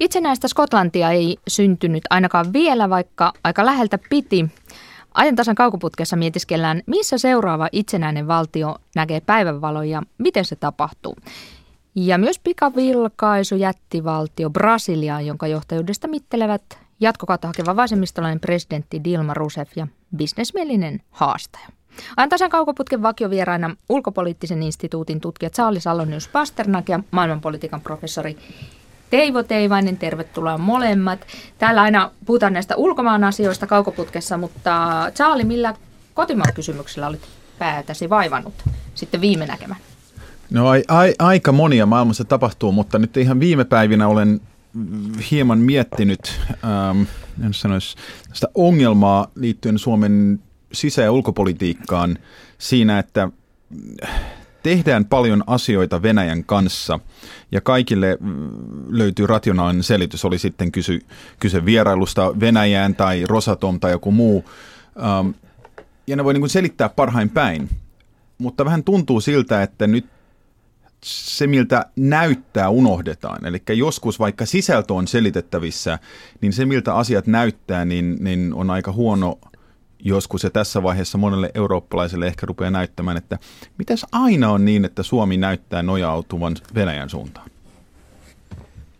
Itsenäistä Skotlantia ei syntynyt ainakaan vielä, vaikka aika läheltä piti. Ajantasan kaukoputkessa mietiskellään, missä seuraava itsenäinen valtio näkee päivänvalon ja miten se tapahtuu. Ja myös pikavilkaisu jättivaltio Brasilia, jonka johtajuudesta mittelevät jatkokautta hakeva vasemmistolainen presidentti Dilma Rousseff ja bisnesmielinen haastaja. Antaisen kaukoputken vakiovieraina ulkopoliittisen instituutin tutkijat Saali Salonius Pasternak ja maailmanpolitiikan professori Teivo Teivainen, tervetuloa molemmat. Täällä aina puhutaan näistä ulkomaan asioista kaukoputkessa, mutta Saali, millä kotimaan kysymyksellä olit päätäsi vaivannut sitten viime näkemään? No ai, ai, aika monia maailmassa tapahtuu, mutta nyt ihan viime päivinä olen hieman miettinyt ähm, en sanoisi, sitä ongelmaa liittyen Suomen sisä- ja ulkopolitiikkaan siinä, että tehdään paljon asioita Venäjän kanssa ja kaikille mm, löytyy rationaalinen selitys, oli sitten kysy, kyse vierailusta Venäjään tai Rosatom tai joku muu. Ähm, ja ne voi niin kuin selittää parhain päin. Mutta vähän tuntuu siltä, että nyt se, miltä näyttää, unohdetaan. Eli joskus vaikka sisältö on selitettävissä, niin se, miltä asiat näyttää, niin, niin on aika huono joskus ja tässä vaiheessa monelle eurooppalaiselle ehkä rupeaa näyttämään, että mitäs aina on niin, että Suomi näyttää nojautuvan Venäjän suuntaan?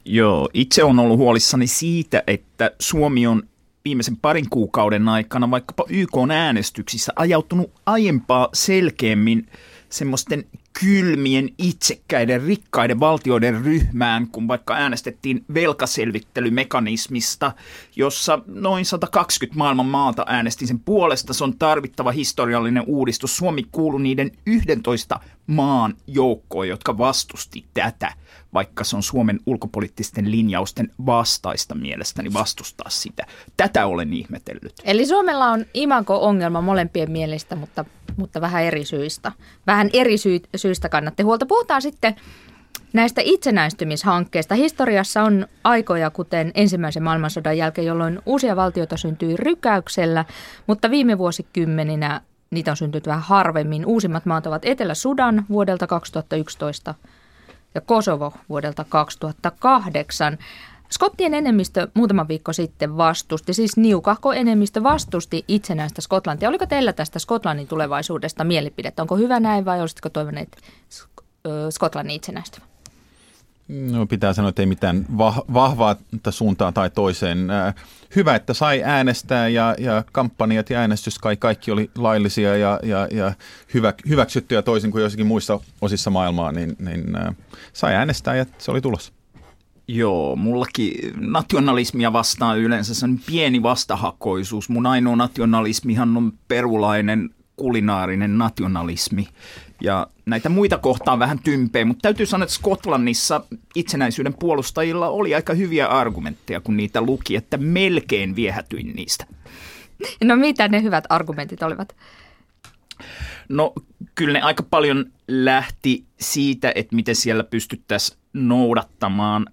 Joo, itse on ollut huolissani siitä, että Suomi on viimeisen parin kuukauden aikana vaikkapa YK-äänestyksissä ajautunut aiempaa selkeämmin semmoisten kylmien, itsekkäiden, rikkaiden valtioiden ryhmään, kun vaikka äänestettiin velkaselvittelymekanismista, jossa noin 120 maailman maata äänesti sen puolesta. Se on tarvittava historiallinen uudistus. Suomi kuului niiden 11 maan joukkoon, jotka vastusti tätä, vaikka se on Suomen ulkopoliittisten linjausten vastaista mielestäni vastustaa sitä. Tätä olen ihmetellyt. Eli Suomella on imago-ongelma molempien mielestä, mutta, mutta vähän eri syistä. Vähän eri sy- syistä kannatte huolta. Puhutaan sitten näistä itsenäistymishankkeista. Historiassa on aikoja, kuten ensimmäisen maailmansodan jälkeen, jolloin uusia valtioita syntyi rykäyksellä, mutta viime vuosikymmeninä niitä on syntynyt vähän harvemmin. Uusimmat maat ovat Etelä-Sudan vuodelta 2011 ja Kosovo vuodelta 2008. Skottien enemmistö muutama viikko sitten vastusti, siis niukahko enemmistö vastusti itsenäistä Skotlantia. Oliko teillä tästä Skotlannin tulevaisuudesta mielipidettä? Onko hyvä näin vai olisitteko toivoneet Skotlannin itsenäistyvän? No pitää sanoa, että ei mitään vahvaa suuntaan tai toiseen. Äh, hyvä, että sai äänestää ja, ja kampanjat ja äänestys kai kaikki oli laillisia ja, ja, ja hyvä, toisin kuin joissakin muissa osissa maailmaa, niin, niin äh, sai äänestää ja se oli tulos. Joo, mullakin nationalismia vastaan yleensä se on pieni vastahakoisuus. Mun ainoa nationalismihan on perulainen kulinaarinen nationalismi. Ja näitä muita kohtaan vähän tympeä, mutta täytyy sanoa, että Skotlannissa itsenäisyyden puolustajilla oli aika hyviä argumentteja, kun niitä luki, että melkein viehätyin niistä. No mitä ne hyvät argumentit olivat? No kyllä ne aika paljon lähti siitä, että miten siellä pystyttäisiin noudattamaan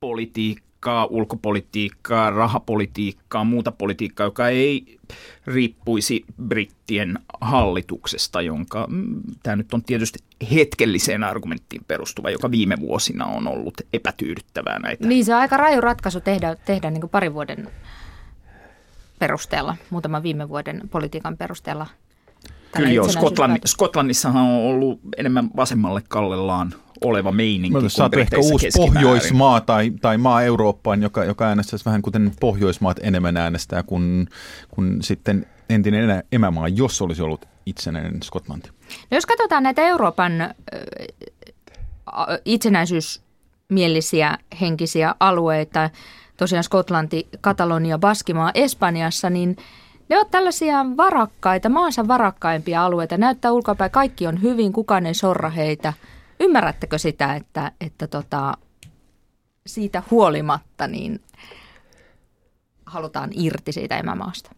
politiikkaa politiikkaa, ulkopolitiikkaa, rahapolitiikkaa, muuta politiikkaa, joka ei riippuisi brittien hallituksesta, jonka mm, tämä nyt on tietysti hetkelliseen argumenttiin perustuva, joka viime vuosina on ollut epätyydyttävää näitä. Niin se on aika raju ratkaisu tehdä, tehdä niin kuin parin vuoden perusteella, muutaman viime vuoden politiikan perusteella. Kyllä joo, Skotlann, Skotlannissahan on ollut enemmän vasemmalle kallellaan oleva meininki. Mä saat ehkä uusi. Pohjoismaa tai, tai maa Eurooppaan, joka, joka äänestäisi vähän kuten Pohjoismaat enemmän äänestää kuin, kuin sitten entinen emämaa, jos olisi ollut itsenäinen Skotlanti. No jos katsotaan näitä Euroopan äh, itsenäisyysmielisiä henkisiä alueita, tosiaan Skotlanti, Katalonia, Baskimaa, Espanjassa, niin ne ovat tällaisia varakkaita, maansa varakkaimpia alueita. Näyttää ulkopäin, kaikki on hyvin, kukaan ei sorra heitä – Ymmärrättekö sitä, että, että tota, siitä huolimatta niin halutaan irti siitä emämaasta?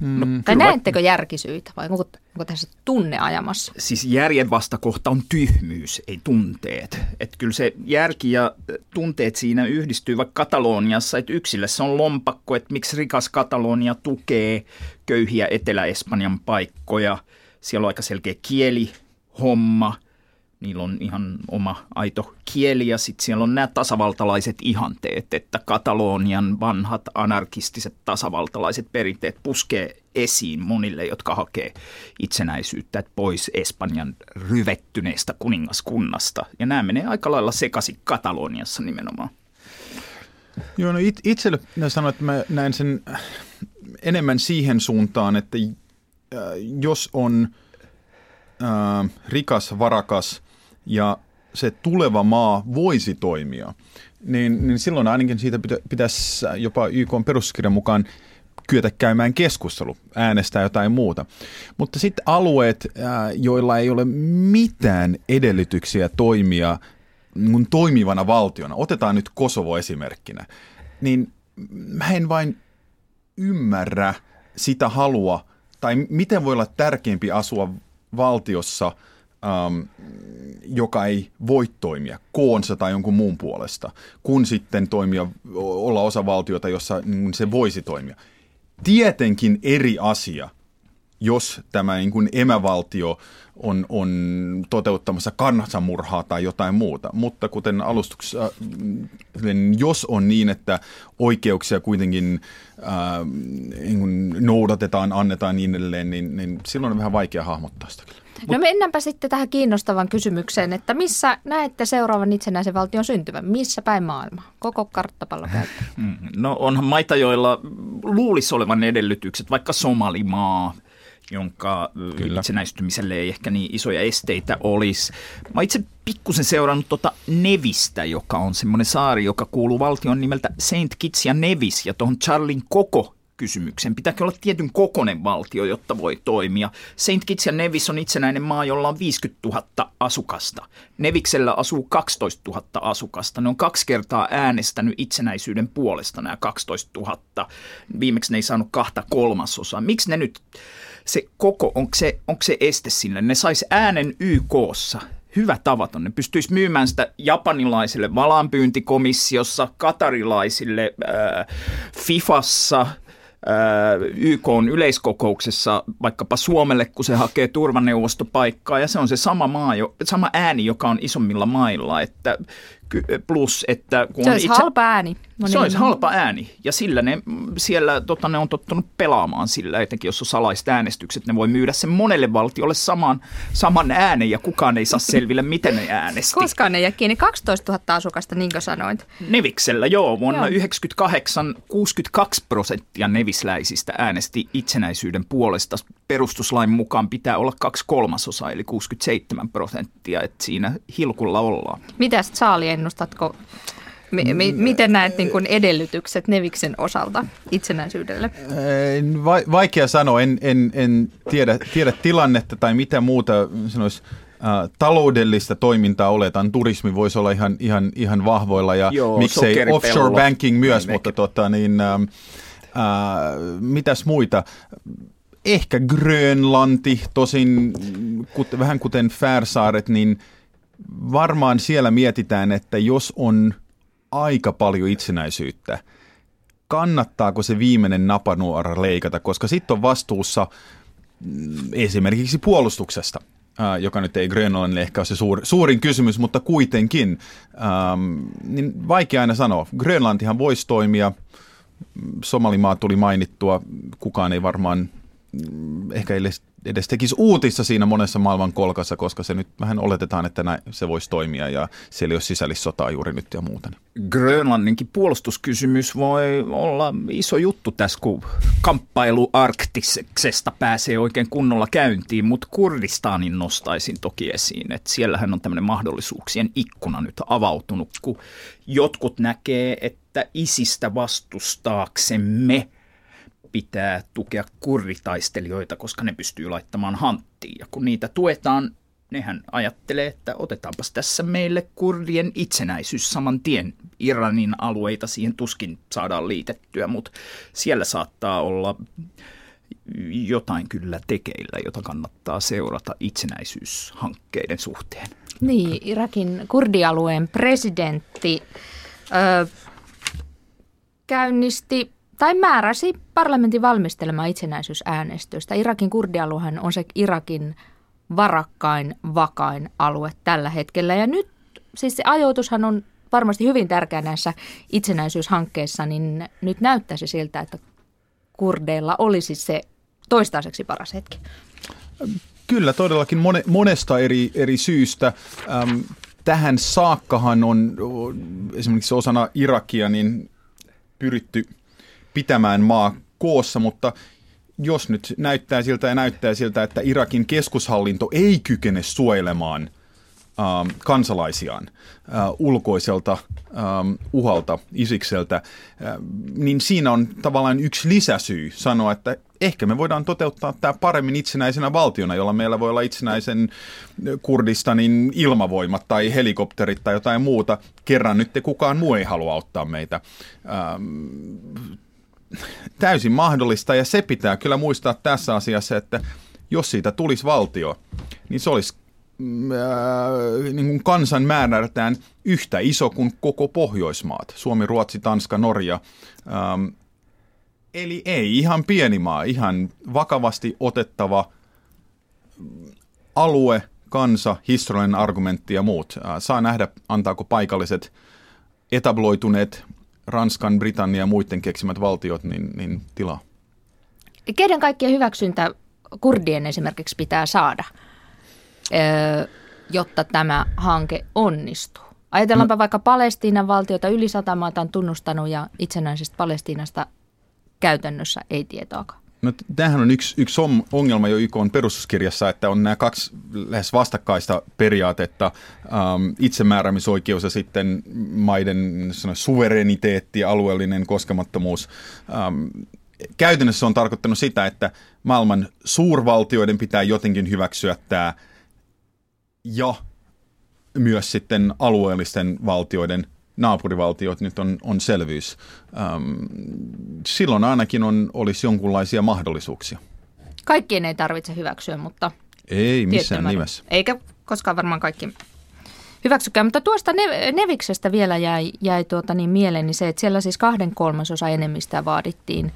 No, tai näettekö järkisyitä vai onko, onko tässä tunne ajamassa? Siis järjen vastakohta on tyhmyys, ei tunteet. Että kyllä se järki ja tunteet siinä yhdistyy vaikka Kataloniassa, että yksilölle se on lompakko, että miksi rikas Katalonia tukee köyhiä Etelä-Espanjan paikkoja. Siellä on aika selkeä kieli, homma, Niillä on ihan oma aito kieli ja sitten siellä on nämä tasavaltalaiset ihanteet, että Katalonian vanhat anarkistiset tasavaltalaiset perinteet puskee esiin monille, jotka hakee itsenäisyyttä pois Espanjan ryvettyneestä kuningaskunnasta. Ja nämä menee aika lailla sekaisin Kataloniassa nimenomaan. Joo, no it, itselle sanoin, että mä näen sen enemmän siihen suuntaan, että äh, jos on äh, rikas, varakas ja se tuleva maa voisi toimia, niin, niin silloin ainakin siitä pitä, pitäisi jopa YK peruskirjan mukaan kyetä käymään keskustelu, äänestää jotain muuta. Mutta sitten alueet, äh, joilla ei ole mitään edellytyksiä toimia niin toimivana valtiona, otetaan nyt Kosovo esimerkkinä, niin mä en vain ymmärrä sitä halua, tai miten voi olla tärkeämpi asua valtiossa, um, joka ei voi toimia koonsa tai jonkun muun puolesta, kun sitten toimia, olla osa valtiota, jossa niin se voisi toimia. Tietenkin eri asia, jos tämä niin kuin emävaltio on, on toteuttamassa kansanmurhaa tai jotain muuta. Mutta kuten alustuksessa, niin jos on niin, että oikeuksia kuitenkin ää, niin noudatetaan, annetaan niin edelleen, niin, niin silloin on vähän vaikea hahmottaa sitä kyllä. No mennäänpä sitten tähän kiinnostavan kysymykseen, että missä näette seuraavan itsenäisen valtion syntyvän? Missä päin maailma? Koko karttapallo käyttää. Mm, no onhan maita, joilla luulisi olevan edellytykset, vaikka Somalimaa, jonka Kyllä. itsenäistymiselle ei ehkä niin isoja esteitä olisi. Mä itse pikkusen seurannut tuota Nevistä, joka on semmoinen saari, joka kuuluu valtion nimeltä Saint Kitts ja Nevis, ja tuohon Charlin koko kysymyksen. Pitääkö olla tietyn kokonen valtio, jotta voi toimia? Saint Kitts ja Nevis on itsenäinen maa, jolla on 50 000 asukasta. Neviksellä asuu 12 000 asukasta. Ne on kaksi kertaa äänestänyt itsenäisyyden puolesta nämä 12 000. Viimeksi ne ei saanut kahta kolmasosaa. Miksi ne nyt se koko, onko se, onko se este sille? Ne sais äänen YKssa hyvä tavaton. Ne pystyisi myymään sitä japanilaisille valaanpyyntikomissiossa, katarilaisille äh, FIFassa – YK on yleiskokouksessa vaikkapa Suomelle, kun se hakee turvaneuvostopaikkaa, ja se on se sama, maa, sama ääni, joka on isommilla mailla, että plus, että kun se olisi itse, halpa ääni. No se olisi halpa ääni ja sillä ne, siellä tota, ne on tottunut pelaamaan sillä, etenkin jos on salaiset äänestykset, ne voi myydä sen monelle valtiolle saman, saman äänen ja kukaan ei saa selville, miten ne äänesti. Koskaan ne jää kiinni 12 000 asukasta, niin kuin sanoit. Neviksellä, joo. Vuonna 1998 62 prosenttia nevisläisistä äänesti itsenäisyyden puolesta. Perustuslain mukaan pitää olla kaksi kolmasosaa, eli 67 prosenttia, että siinä hilkulla ollaan. Mitäs Saali ennustatko M- m- miten näet niin kuin edellytykset Neviksen osalta itsenäisyydelle? Va- vaikea sanoa, en, en, en tiedä, tiedä tilannetta tai mitä muuta sanoisi taloudellista toimintaa oletan. Turismi voisi olla ihan, ihan, ihan vahvoilla ja Joo, miksei offshore banking myös, mutta tota, niin, äh, äh, mitäs muita? Ehkä Grönlanti, tosin kut, vähän kuten Färsaaret, niin varmaan siellä mietitään, että jos on aika paljon itsenäisyyttä. Kannattaako se viimeinen napanuora leikata, koska sitten on vastuussa mm, esimerkiksi puolustuksesta, joka nyt ei Grönlannille ehkä ole se suur, suurin kysymys, mutta kuitenkin, niin vaikea aina sanoa. Grönlantihan voisi toimia, Somalimaa tuli mainittua, kukaan ei varmaan mm, ehkä edes edes tekisi uutissa siinä monessa maailman kolkassa, koska se nyt vähän oletetaan, että näin se voisi toimia ja siellä ei ole sisällissotaa juuri nyt ja muuta. Grönlanninkin puolustuskysymys voi olla iso juttu tässä, kun kamppailu arktiseksesta pääsee oikein kunnolla käyntiin, mutta Kurdistanin nostaisin toki esiin, että siellähän on tämmöinen mahdollisuuksien ikkuna nyt avautunut, kun jotkut näkee, että isistä vastustaaksemme – pitää tukea kurritaistelijoita, koska ne pystyy laittamaan hanttiin. Ja kun niitä tuetaan, nehän ajattelee, että otetaanpas tässä meille kurdien itsenäisyys saman tien. Iranin alueita siihen tuskin saadaan liitettyä, mutta siellä saattaa olla jotain kyllä tekeillä, jota kannattaa seurata itsenäisyyshankkeiden suhteen. Niin, Irakin kurdialueen presidentti ö, käynnisti tai määräsi parlamentin valmistelemaan itsenäisyysäänestystä. Irakin kurdialuehan on se Irakin varakkain, vakain alue tällä hetkellä. Ja nyt siis se ajoitushan on varmasti hyvin tärkeä näissä itsenäisyyshankkeissa, niin nyt näyttäisi siltä, että kurdeilla olisi se toistaiseksi paras hetki. Kyllä, todellakin mone, monesta eri, eri syystä. Tähän saakkahan on esimerkiksi osana Irakia niin pyritty pitämään maa koossa, mutta jos nyt näyttää siltä ja näyttää siltä, että Irakin keskushallinto ei kykene suojelemaan – ähm, kansalaisiaan äh, ulkoiselta ähm, uhalta, isikseltä, äh, niin siinä on tavallaan yksi lisäsyy sanoa, että ehkä me voidaan toteuttaa tämä paremmin itsenäisenä valtiona, jolla meillä voi olla itsenäisen Kurdistanin ilmavoimat tai helikopterit tai jotain muuta. Kerran nyt kukaan muu ei halua auttaa meitä. Ähm, täysin mahdollista ja se pitää kyllä muistaa tässä asiassa, että jos siitä tulisi valtio, niin se olisi Mm, äh, niin kuin kansan määrältään yhtä iso kuin koko Pohjoismaat. Suomi, Ruotsi, Tanska, Norja. Ähm, eli ei ihan pieni maa, ihan vakavasti otettava alue, kansa, historiallinen argumentti ja muut. Äh, saa nähdä, antaako paikalliset etabloituneet Ranskan, Britannian ja muiden keksimät valtiot niin, niin tilaa. Keiden kaikkien hyväksyntä kurdien esimerkiksi pitää saada? jotta tämä hanke onnistuu. Ajatellaanpa no. vaikka Palestiinan valtiota, yli sata maata on tunnustanut ja itsenäisestä Palestiinasta käytännössä ei tietoakaan. No, tämähän on yksi, yksi ongelma jo YK on perustuskirjassa, että on nämä kaksi lähes vastakkaista periaatetta, ähm, itsemääräämisoikeus ja sitten maiden sano, suvereniteetti alueellinen koskemattomuus. Ähm, käytännössä on tarkoittanut sitä, että maailman suurvaltioiden pitää jotenkin hyväksyä tämä ja myös sitten alueellisten valtioiden naapurivaltiot nyt on, on selvyys. Ähm, silloin ainakin on, olisi jonkunlaisia mahdollisuuksia. Kaikkien ei tarvitse hyväksyä, mutta... Ei missään nimessä. Eikä koskaan varmaan kaikki hyväksykään. Mutta tuosta Neviksestä vielä jäi, jäi tuota niin mieleeni se, että siellä siis kahden kolmasosa enemmistöä vaadittiin.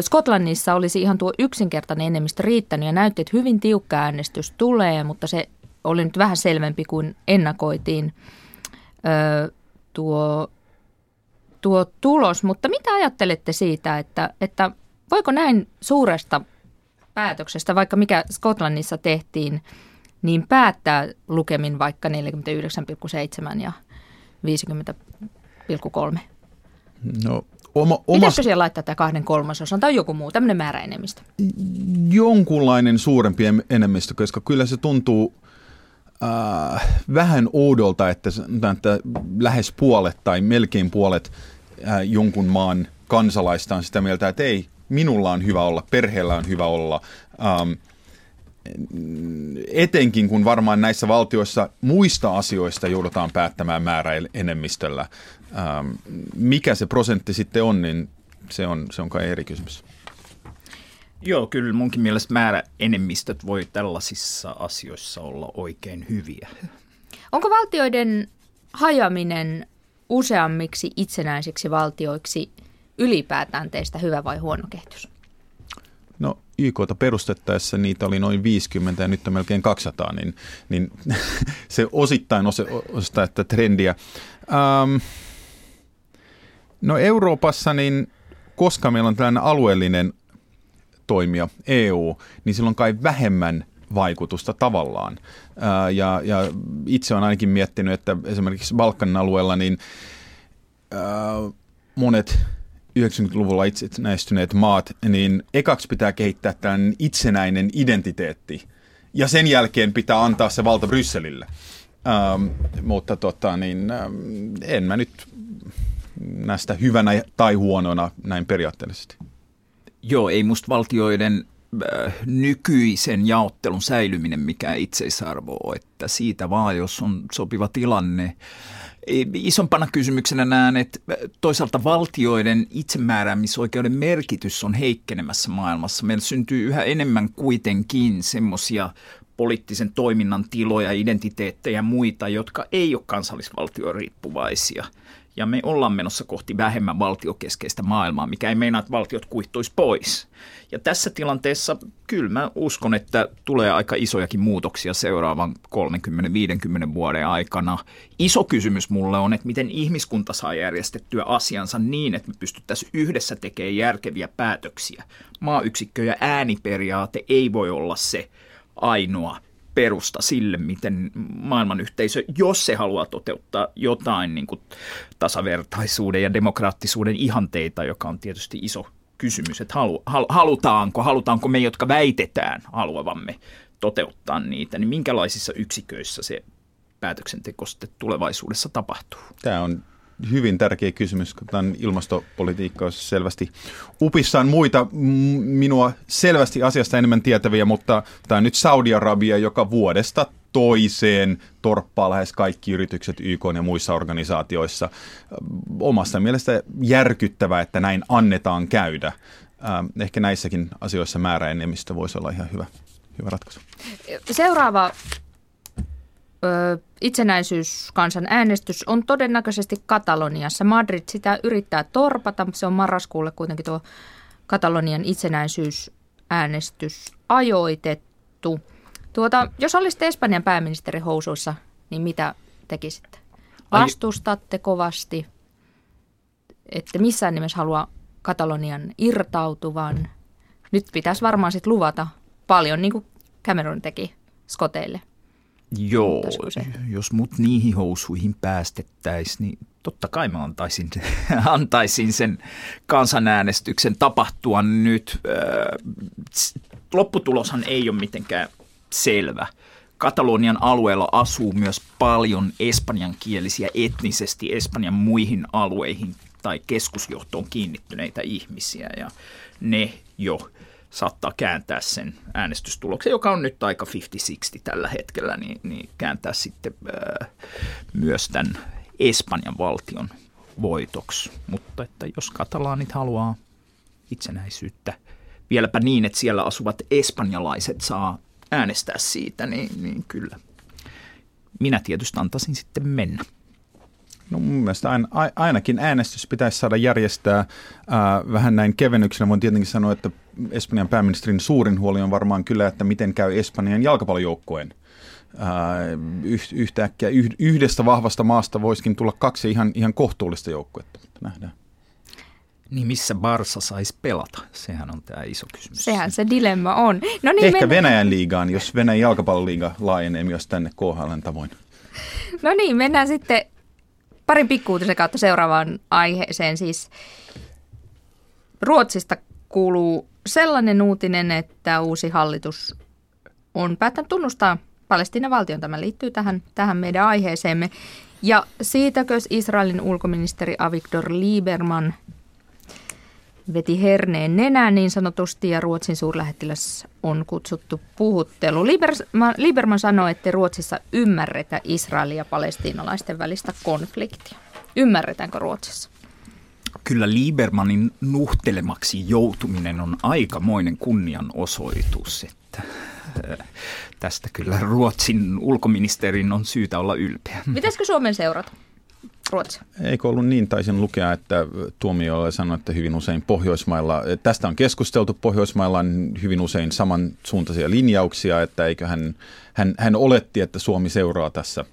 Skotlannissa olisi ihan tuo yksinkertainen enemmistö riittänyt ja näytti, että hyvin tiukka äänestys tulee, mutta se oli nyt vähän selvempi kuin ennakoitiin ö, tuo, tuo tulos. Mutta mitä ajattelette siitä, että, että voiko näin suuresta päätöksestä, vaikka mikä Skotlannissa tehtiin, niin päättää lukemin vaikka 49,7 ja 50,3? No Oma, oma... Pitäisikö siellä laittaa tämä kahden kolmasosan tai joku muu, tämmöinen määräenemmistö? Jonkunlainen suurempi enemmistö, koska kyllä se tuntuu äh, vähän oudolta, että, että lähes puolet tai melkein puolet äh, jonkun maan kansalaista on sitä mieltä, että ei, minulla on hyvä olla, perheellä on hyvä olla. Ähm, etenkin kun varmaan näissä valtioissa muista asioista joudutaan päättämään määräenemmistöllä. Ähm, mikä se prosentti sitten on, niin se on, se on kai eri kysymys. Joo, kyllä munkin mielestä määräenemmistöt voi tällaisissa asioissa olla oikein hyviä. Onko valtioiden hajoaminen useammiksi itsenäisiksi valtioiksi ylipäätään teistä hyvä vai huono kehitys? No YKta perustettaessa niitä oli noin 50 ja nyt on melkein 200, niin, niin se osittain osittain että trendiä. Ähm, no Euroopassa, niin koska meillä on tällainen alueellinen toimija, EU, niin silloin kai vähemmän vaikutusta tavallaan. Ja, ja itse olen ainakin miettinyt, että esimerkiksi Balkanin alueella niin monet 90-luvulla itsenäistyneet maat, niin ekaksi pitää kehittää tämän itsenäinen identiteetti. Ja sen jälkeen pitää antaa se valta Brysselille. Ähm, mutta tota, niin, ähm, en mä nyt näistä hyvänä tai huonona näin periaatteellisesti. Joo, ei musta valtioiden äh, nykyisen jaottelun säilyminen mikään itseisarvo ole, että siitä vaan, jos on sopiva tilanne. Isompana kysymyksenä näen, että äh, toisaalta valtioiden itsemääräämisoikeuden merkitys on heikkenemässä maailmassa. Meillä syntyy yhä enemmän kuitenkin semmoisia poliittisen toiminnan tiloja, identiteettejä ja muita, jotka ei ole kansallisvaltio riippuvaisia – ja me ollaan menossa kohti vähemmän valtiokeskeistä maailmaa, mikä ei meinaa, että valtiot kuihtuisi pois. Ja tässä tilanteessa kyllä mä uskon, että tulee aika isojakin muutoksia seuraavan 30-50 vuoden aikana. Iso kysymys mulle on, että miten ihmiskunta saa järjestettyä asiansa niin, että me pystyttäisiin yhdessä tekemään järkeviä päätöksiä. Maayksikkö ja ääniperiaate ei voi olla se ainoa perusta sille, miten maailmanyhteisö, jos se haluaa toteuttaa jotain niin kuin tasavertaisuuden ja demokraattisuuden ihanteita, joka on tietysti iso kysymys, että halu, hal, halutaanko, halutaanko me, jotka väitetään haluavamme toteuttaa niitä, niin minkälaisissa yksiköissä se päätöksenteko sitten tulevaisuudessa tapahtuu? Tämä on hyvin tärkeä kysymys, tämän ilmastopolitiikka on selvästi upissaan muita minua selvästi asiasta enemmän tietäviä, mutta tämä on nyt Saudi-Arabia, joka vuodesta toiseen torppaa lähes kaikki yritykset YK ja muissa organisaatioissa. Omasta mielestä järkyttävää, että näin annetaan käydä. Ehkä näissäkin asioissa määräenemmistö voisi olla ihan hyvä, hyvä ratkaisu. Seuraava ö, itsenäisyyskansan äänestys on todennäköisesti Kataloniassa. Madrid sitä yrittää torpata. Se on marraskuulle kuitenkin tuo Katalonian itsenäisyysäänestys ajoitettu. Tuota, jos olisitte Espanjan pääministeri housuissa, niin mitä tekisitte? Vastustatte kovasti, että missään nimessä halua Katalonian irtautuvan. Nyt pitäisi varmaan sitten luvata paljon, niin kuin Cameron teki Skoteille. Joo, jos mut niihin housuihin päästettäisiin, niin totta kai mä antaisin, antaisin sen kansanäänestyksen tapahtua nyt. Lopputuloshan ei ole mitenkään selvä. Katalonian alueella asuu myös paljon espanjankielisiä etnisesti Espanjan muihin alueihin tai keskusjohtoon kiinnittyneitä ihmisiä ja ne jo saattaa kääntää sen äänestystuloksen, joka on nyt aika 50-60 tällä hetkellä, niin, niin kääntää sitten ää, myös tämän Espanjan valtion voitoksi. Mutta että jos katalaanit haluaa itsenäisyyttä, vieläpä niin, että siellä asuvat espanjalaiset saa äänestää siitä, niin, niin kyllä. Minä tietysti antaisin sitten mennä. No mun mielestä ainakin äänestys pitäisi saada järjestää ää, vähän näin kevennyksenä. Voin tietenkin sanoa, että Espanjan pääministerin suurin huoli on varmaan kyllä, että miten käy Espanjan jalkapallojoukkueen. yhtäkkiä yhdestä vahvasta maasta voisikin tulla kaksi ihan, ihan kohtuullista joukkuetta, mutta nähdään. Niin missä Barsa saisi pelata? Sehän on tämä iso kysymys. Sehän se dilemma on. No niin, Ehkä mennään. Venäjän liigaan, jos Venäjän jalkapalloliiga laajenee myös tänne KHL tavoin. No niin, mennään sitten parin pikkuutisen kautta seuraavaan aiheeseen. Siis Ruotsista kuuluu sellainen uutinen, että uusi hallitus on päättänyt tunnustaa Palestiinan valtion. Tämä liittyy tähän, tähän meidän aiheeseemme. Ja siitäkö Israelin ulkoministeri Avigdor Lieberman veti herneen nenään niin sanotusti ja Ruotsin suurlähettiläs on kutsuttu puhuttelu. Lieberman, Lieberman sanoi, että Ruotsissa ymmärretä Israelia ja palestiinalaisten välistä konfliktia. Ymmärretäänkö Ruotsissa? Kyllä Liebermanin nuhtelemaksi joutuminen on aikamoinen kunnianosoitus, että äh, tästä kyllä Ruotsin ulkoministerin on syytä olla ylpeä. Pitäisikö Suomen seurata? Ruotsi. Eikö ollut niin, taisin lukea, että tuomioilla sanoi, että hyvin usein Pohjoismailla, tästä on keskusteltu, Pohjoismailla on hyvin usein samansuuntaisia linjauksia, että eikö hän, hän, hän oletti, että Suomi seuraa tässä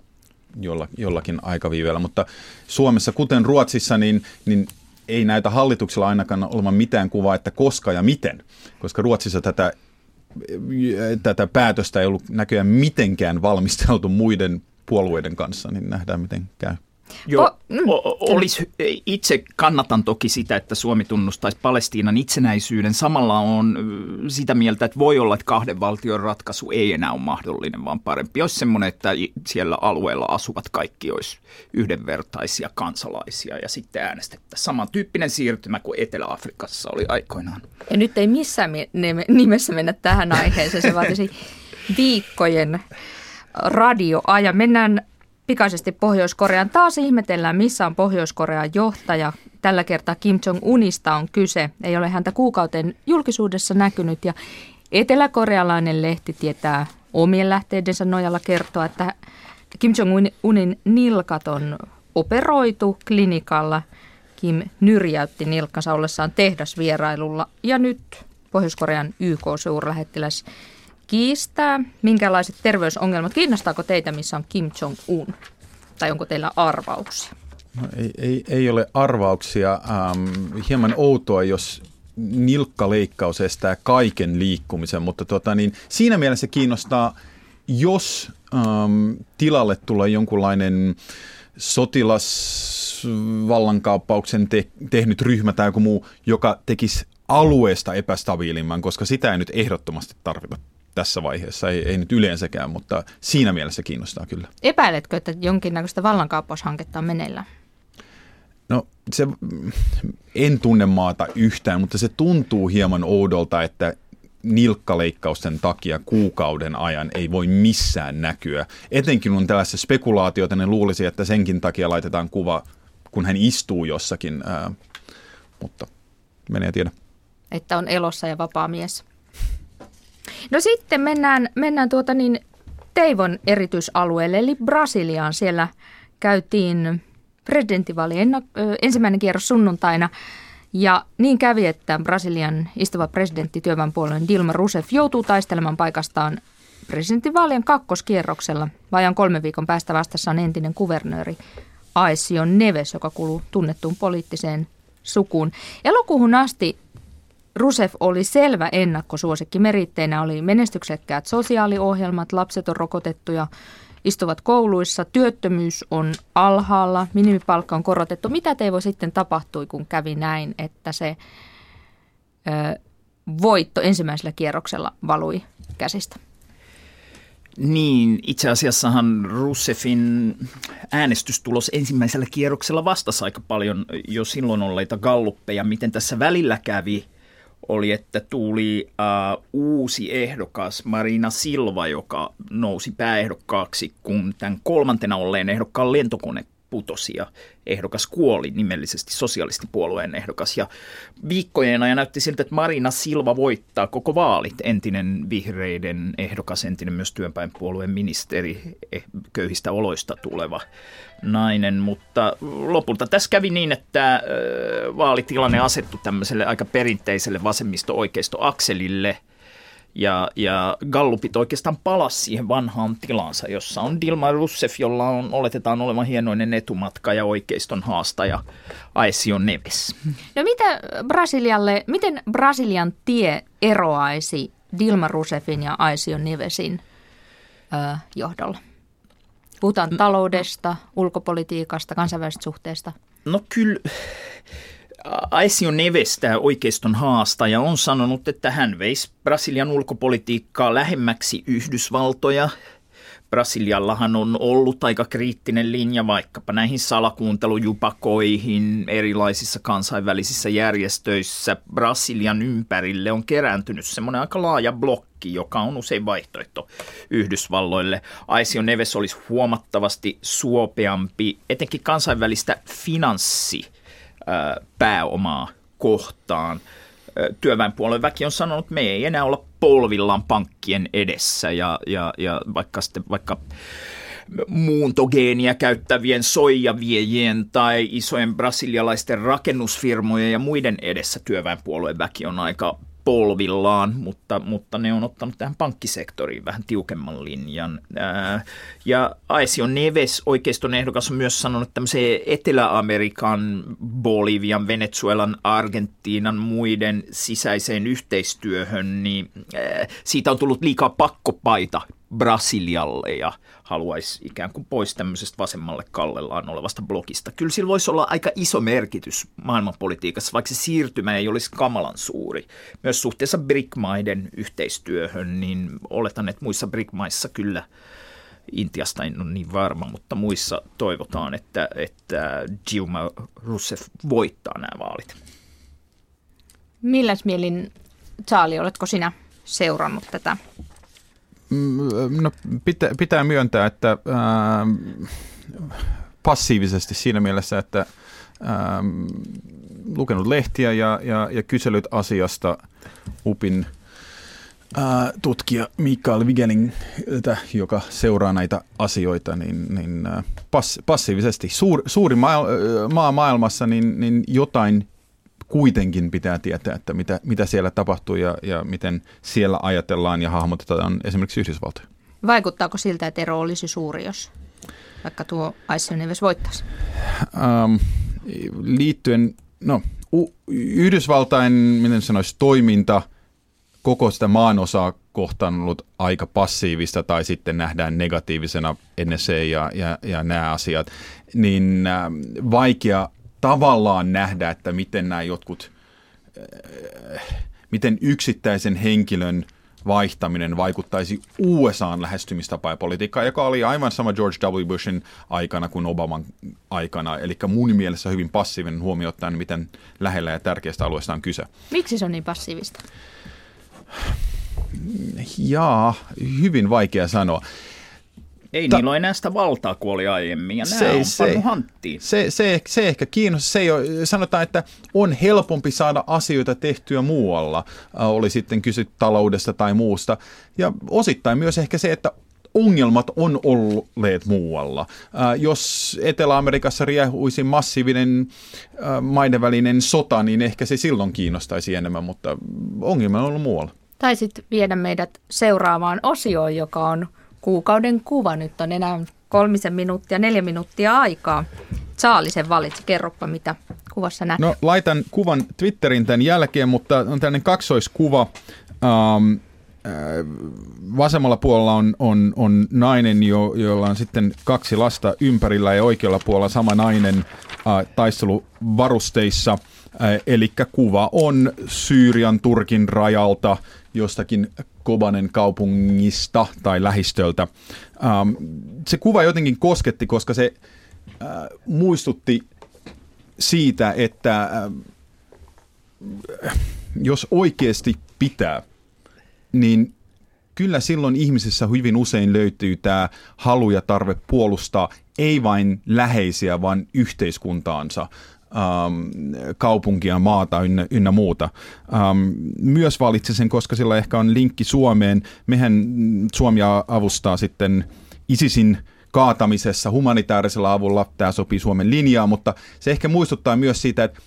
jolla, jollakin aikaviivellä, mutta Suomessa, kuten Ruotsissa, niin, niin ei näitä hallituksella ainakaan olevan mitään kuvaa, että koska ja miten, koska Ruotsissa tätä, tätä päätöstä ei ollut näköjään mitenkään valmisteltu muiden puolueiden kanssa, niin nähdään miten käy. Joo, o, mm, olisi, itse kannatan toki sitä, että Suomi tunnustaisi Palestiinan itsenäisyyden. Samalla on sitä mieltä, että voi olla, että kahden valtion ratkaisu ei enää ole mahdollinen, vaan parempi olisi semmoinen, että siellä alueella asuvat kaikki olisi yhdenvertaisia kansalaisia ja sitten äänestettäisiin. Samantyyppinen siirtymä kuin Etelä-Afrikassa oli aikoinaan. Ja nyt ei missään nimessä mennä tähän aiheeseen, se vaatisi viikkojen radioaja. Mennään pikaisesti Pohjois-Koreaan. Taas ihmetellään, missä on Pohjois-Korean johtaja. Tällä kertaa Kim Jong-unista on kyse. Ei ole häntä kuukauteen julkisuudessa näkynyt ja eteläkorealainen lehti tietää omien lähteidensä nojalla kertoa, että Kim Jong-unin nilkat on operoitu klinikalla. Kim nyrjäytti nilkkansa ollessaan tehdasvierailulla ja nyt Pohjois-Korean YK-suurlähettiläs kiistää. Minkälaiset terveysongelmat? Kiinnostaako teitä, missä on Kim Jong-un? Tai onko teillä arvauksia? No, ei, ei, ei ole arvauksia. Ähm, hieman outoa, jos nilkkaleikkaus estää kaiken liikkumisen, mutta tota, niin, siinä mielessä kiinnostaa, jos ähm, tilalle tulee jonkunlainen sotilasvallankaappauksen te- tehnyt ryhmä tai joku muu, joka tekisi alueesta epästabiilimman, koska sitä ei nyt ehdottomasti tarvita tässä vaiheessa, ei, ei nyt yleensäkään, mutta siinä mielessä kiinnostaa kyllä. Epäiletkö, että jonkinnäköistä vallankaappaushanketta on meneillään? No se, en tunne maata yhtään, mutta se tuntuu hieman oudolta, että nilkkaleikkausten takia kuukauden ajan ei voi missään näkyä. Etenkin on tällaista spekulaatiota, ne luulisi, että senkin takia laitetaan kuva, kun hän istuu jossakin, ää, mutta menee tiedä. Että on elossa ja vapaa mies. No sitten mennään, mennään tuota niin Teivon erityisalueelle, eli Brasiliaan. Siellä käytiin presidentinvaalien ensimmäinen kierros sunnuntaina. Ja niin kävi, että Brasilian istuva presidentti työväenpuolueen Dilma Rousseff joutuu taistelemaan paikastaan presidentinvaalien kakkoskierroksella. Vajan kolmen viikon päästä vastassa on entinen kuvernööri Aesion Neves, joka kuuluu tunnettuun poliittiseen sukuun. Elokuuhun asti Rusef oli selvä ennakkosuosikki. Meritteinä oli menestyksekkäät sosiaaliohjelmat, lapset on rokotettuja, istuvat kouluissa, työttömyys on alhaalla, minimipalkka on korotettu. Mitä teivo sitten tapahtui, kun kävi näin, että se ö, voitto ensimmäisellä kierroksella valui käsistä? Niin, itse asiassahan Russefin äänestystulos ensimmäisellä kierroksella vastasi aika paljon jo silloin olleita galluppeja. Miten tässä välillä kävi – oli, että tuli uh, uusi ehdokas, Marina Silva, joka nousi pääehdokkaaksi, kun tämän kolmantena olleen ehdokkaan lentokone putosi ja ehdokas kuoli nimellisesti sosialistipuolueen ehdokas. Ja viikkojen ajan näytti siltä, että Marina Silva voittaa koko vaalit, entinen vihreiden ehdokas, entinen myös työpäinpuolueen ministeri, eh, köyhistä oloista tuleva nainen. Mutta lopulta tässä kävi niin, että vaalitilanne asettui tämmöiselle aika perinteiselle vasemmisto-oikeisto-akselille – ja, ja Gallupit oikeastaan palasi siihen vanhaan tilansa, jossa on Dilma Rousseff, jolla on, oletetaan olevan hienoinen etumatka ja oikeiston haastaja Aesio Neves. No mitä Brasilialle, miten Brasilian tie eroaisi Dilma Rousseffin ja Aesio Nevesin ö, johdolla? Puhutaan taloudesta, ulkopolitiikasta, kansainvälisestä suhteesta. No kyllä Aesio Neves, tämä oikeiston haastaja, on sanonut, että hän veisi Brasilian ulkopolitiikkaa lähemmäksi Yhdysvaltoja. Brasiliallahan on ollut aika kriittinen linja vaikkapa näihin salakuuntelujupakoihin erilaisissa kansainvälisissä järjestöissä. Brasilian ympärille on kerääntynyt semmoinen aika laaja blokki, joka on usein vaihtoehto Yhdysvalloille. Aesio Neves olisi huomattavasti suopeampi, etenkin kansainvälistä finanssi pääomaa kohtaan. Työväenpuolen väki on sanonut, että me ei enää olla polvillaan pankkien edessä ja, ja, ja vaikka sitten vaikka muuntogeenia käyttävien soijaviejien tai isojen brasilialaisten rakennusfirmojen ja muiden edessä työväenpuolueen väki on aika polvillaan, mutta, mutta ne on ottanut tähän pankkisektoriin vähän tiukemman linjan. Ja Aesio Neves, oikeiston ehdokas, on myös sanonut, että tämmöiseen Etelä-Amerikan, Bolivian, Venezuelan, Argentiinan muiden sisäiseen yhteistyöhön, niin siitä on tullut liikaa pakkopaita Brasilialle ja haluaisi ikään kuin pois tämmöisestä vasemmalle kallellaan olevasta blogista. Kyllä sillä voisi olla aika iso merkitys maailmanpolitiikassa, vaikka se siirtymä ei olisi kamalan suuri. Myös suhteessa BRIC-maiden yhteistyöhön, niin oletan, että muissa BRIC-maissa kyllä Intiasta en ole niin varma, mutta muissa toivotaan, että, että Dilma Rousseff voittaa nämä vaalit. Milläs mielin, Charlie, oletko sinä seurannut tätä no, pitää, pitää myöntää, että ää, passiivisesti siinä mielessä, että ää, lukenut lehtiä ja, ja, ja kyselyt asiasta UPin tutkija Mikael Wigeling, joka seuraa näitä asioita, niin, niin pass, passiivisesti. Suur, suuri maa, maa maailmassa, niin, niin jotain kuitenkin pitää tietää, että mitä, mitä siellä tapahtuu ja, ja miten siellä ajatellaan ja hahmotetaan esimerkiksi Yhdysvaltoja. Vaikuttaako siltä, että ero olisi suuri, jos vaikka tuo Ice voittaisi? Ähm, liittyen, no Yhdysvaltain, miten sanoisi, toiminta koko sitä maanosaa kohtaan on ollut aika passiivista tai sitten nähdään negatiivisena NSA ja, ja, ja nämä asiat, niin äh, vaikea tavallaan nähdä, että miten nämä jotkut, äh, miten yksittäisen henkilön vaihtaminen vaikuttaisi USAn lähestymistapaa ja politiikkaa, joka oli aivan sama George W. Bushin aikana kuin Obaman aikana. Eli mun mielestä hyvin passiivinen huomio ottaen, miten lähellä ja tärkeästä alueesta on kyse. Miksi se on niin passiivista? Jaa, hyvin vaikea sanoa. Ei Ta- niillä ole enää sitä valtaa kuin oli aiemmin, ja se, on se, hanttiin. Se, se, se ehkä kiinnostaa. Se ei ole, sanotaan, että on helpompi saada asioita tehtyä muualla, äh, oli sitten kyse taloudesta tai muusta. Ja osittain myös ehkä se, että ongelmat on olleet muualla. Äh, jos Etelä-Amerikassa riehuisi massiivinen äh, maiden välinen sota, niin ehkä se silloin kiinnostaisi enemmän, mutta ongelma on ollut muualla. Tai sitten viedä meidät seuraavaan osioon, joka on kuukauden kuva. Nyt on enää kolmisen minuuttia, neljä minuuttia aikaa. Saalisen valitsi, kerropa mitä kuvassa näkyy. No laitan kuvan Twitterin tämän jälkeen, mutta on tällainen kaksoiskuva. Ähm, äh, vasemmalla puolella on, on, on nainen, jo, jolla on sitten kaksi lasta ympärillä ja oikealla puolella sama nainen äh, taisteluvarusteissa. Äh, Eli kuva on Syyrian Turkin rajalta jostakin Kobanen kaupungista tai lähistöltä. Ähm, se kuva jotenkin kosketti, koska se äh, muistutti siitä, että äh, jos oikeasti pitää, niin kyllä silloin ihmisissä hyvin usein löytyy tämä halu ja tarve puolustaa ei vain läheisiä, vaan yhteiskuntaansa ähm, kaupunkia, maata ynnä, ynnä muuta. Ähm, myös valitsin sen, koska sillä ehkä on linkki Suomeen. Mehän Suomi avustaa sitten ISISin kaatamisessa humanitaarisella avulla. Tämä sopii Suomen linjaa, mutta se ehkä muistuttaa myös siitä, että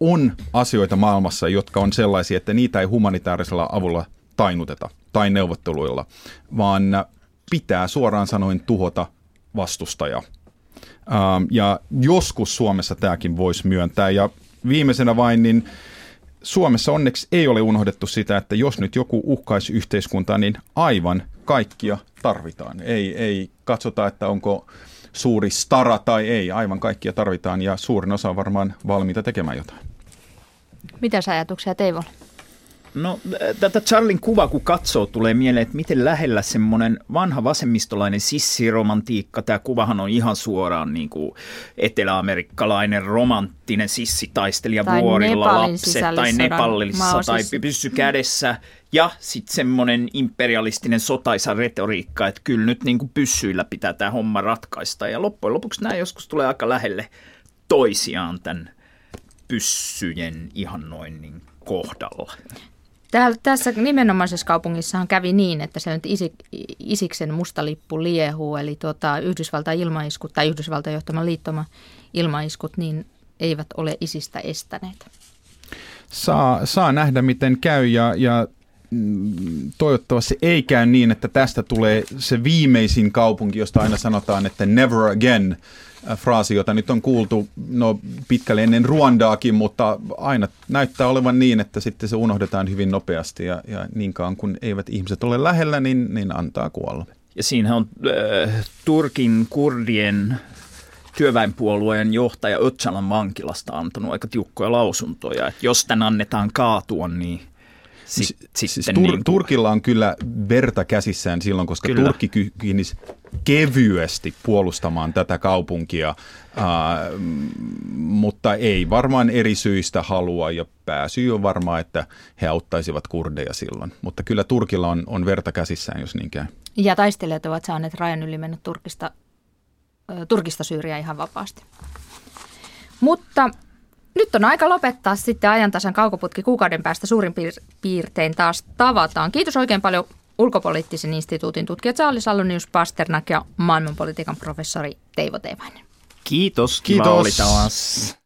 on asioita maailmassa, jotka on sellaisia, että niitä ei humanitaarisella avulla tainuteta tai neuvotteluilla, vaan pitää suoraan sanoen tuhota vastustaja. Ähm, ja joskus Suomessa tämäkin voisi myöntää. Ja viimeisenä vain, niin Suomessa onneksi ei ole unohdettu sitä, että jos nyt joku uhkaisi yhteiskuntaa, niin aivan kaikkia tarvitaan. Ei, ei katsota, että onko suuri stara tai ei, aivan kaikkia tarvitaan ja suurin osa on varmaan valmiita tekemään jotain. Mitä ajatuksia Teivo? No tätä Charlin kuva kun katsoo, tulee mieleen, että miten lähellä semmoinen vanha vasemmistolainen sissiromantiikka. Tämä kuvahan on ihan suoraan niin kuin eteläamerikkalainen romanttinen sissitaistelija tai vuorilla lapset tai Nepalissa tai pyssy kädessä. Ja sitten semmoinen imperialistinen sotaisa retoriikka, että kyllä nyt niin kuin pyssyillä pitää tämä homma ratkaista. Ja loppujen lopuksi nämä joskus tulee aika lähelle toisiaan tämän pyssyjen ihannoinnin kohdalla. Täällä, tässä nimenomaisessa kaupungissahan kävi niin, että se nyt Isik, Isiksen musta lippu liehuu, eli tuota, Yhdysvaltain ilmaiskut tai Yhdysvaltain johtaman liittoma ilmaiskut, niin eivät ole Isistä estäneet. Saa, saa nähdä, miten käy ja, ja mm, toivottavasti ei käy niin, että tästä tulee se viimeisin kaupunki, josta aina sanotaan, että never again – fraasi, jota nyt on kuultu no, pitkälle ennen Ruandaakin, mutta aina näyttää olevan niin, että sitten se unohdetaan hyvin nopeasti ja, ja niinkaan kun eivät ihmiset ole lähellä, niin, niin antaa kuolla. Ja siinä on äh, Turkin kurdien työväenpuolueen johtaja Öcalan vankilasta antanut aika tiukkoja lausuntoja, että jos tämän annetaan kaatua, niin Siis, siis, siis tur- niin Turkilla on kyllä verta käsissään silloin, koska kyllä. Turkki kykenisi kevyesti puolustamaan tätä kaupunkia, äh, mutta ei varmaan eri syistä halua ja pääsyy on varmaan, että he auttaisivat kurdeja silloin. Mutta kyllä Turkilla on, on verta käsissään, jos niin käy. Ja taistelijat ovat saaneet rajan yli mennä Turkista, Turkista Syyriä ihan vapaasti. Mutta nyt on aika lopettaa sitten ajantasan kaukoputki kuukauden päästä suurin piirtein taas tavataan. Kiitos oikein paljon ulkopoliittisen instituutin tutkija Charles Salonius Pasternak ja maailmanpolitiikan professori Teivo Teivainen. Kiitos, kiva Kiitos. oli taas.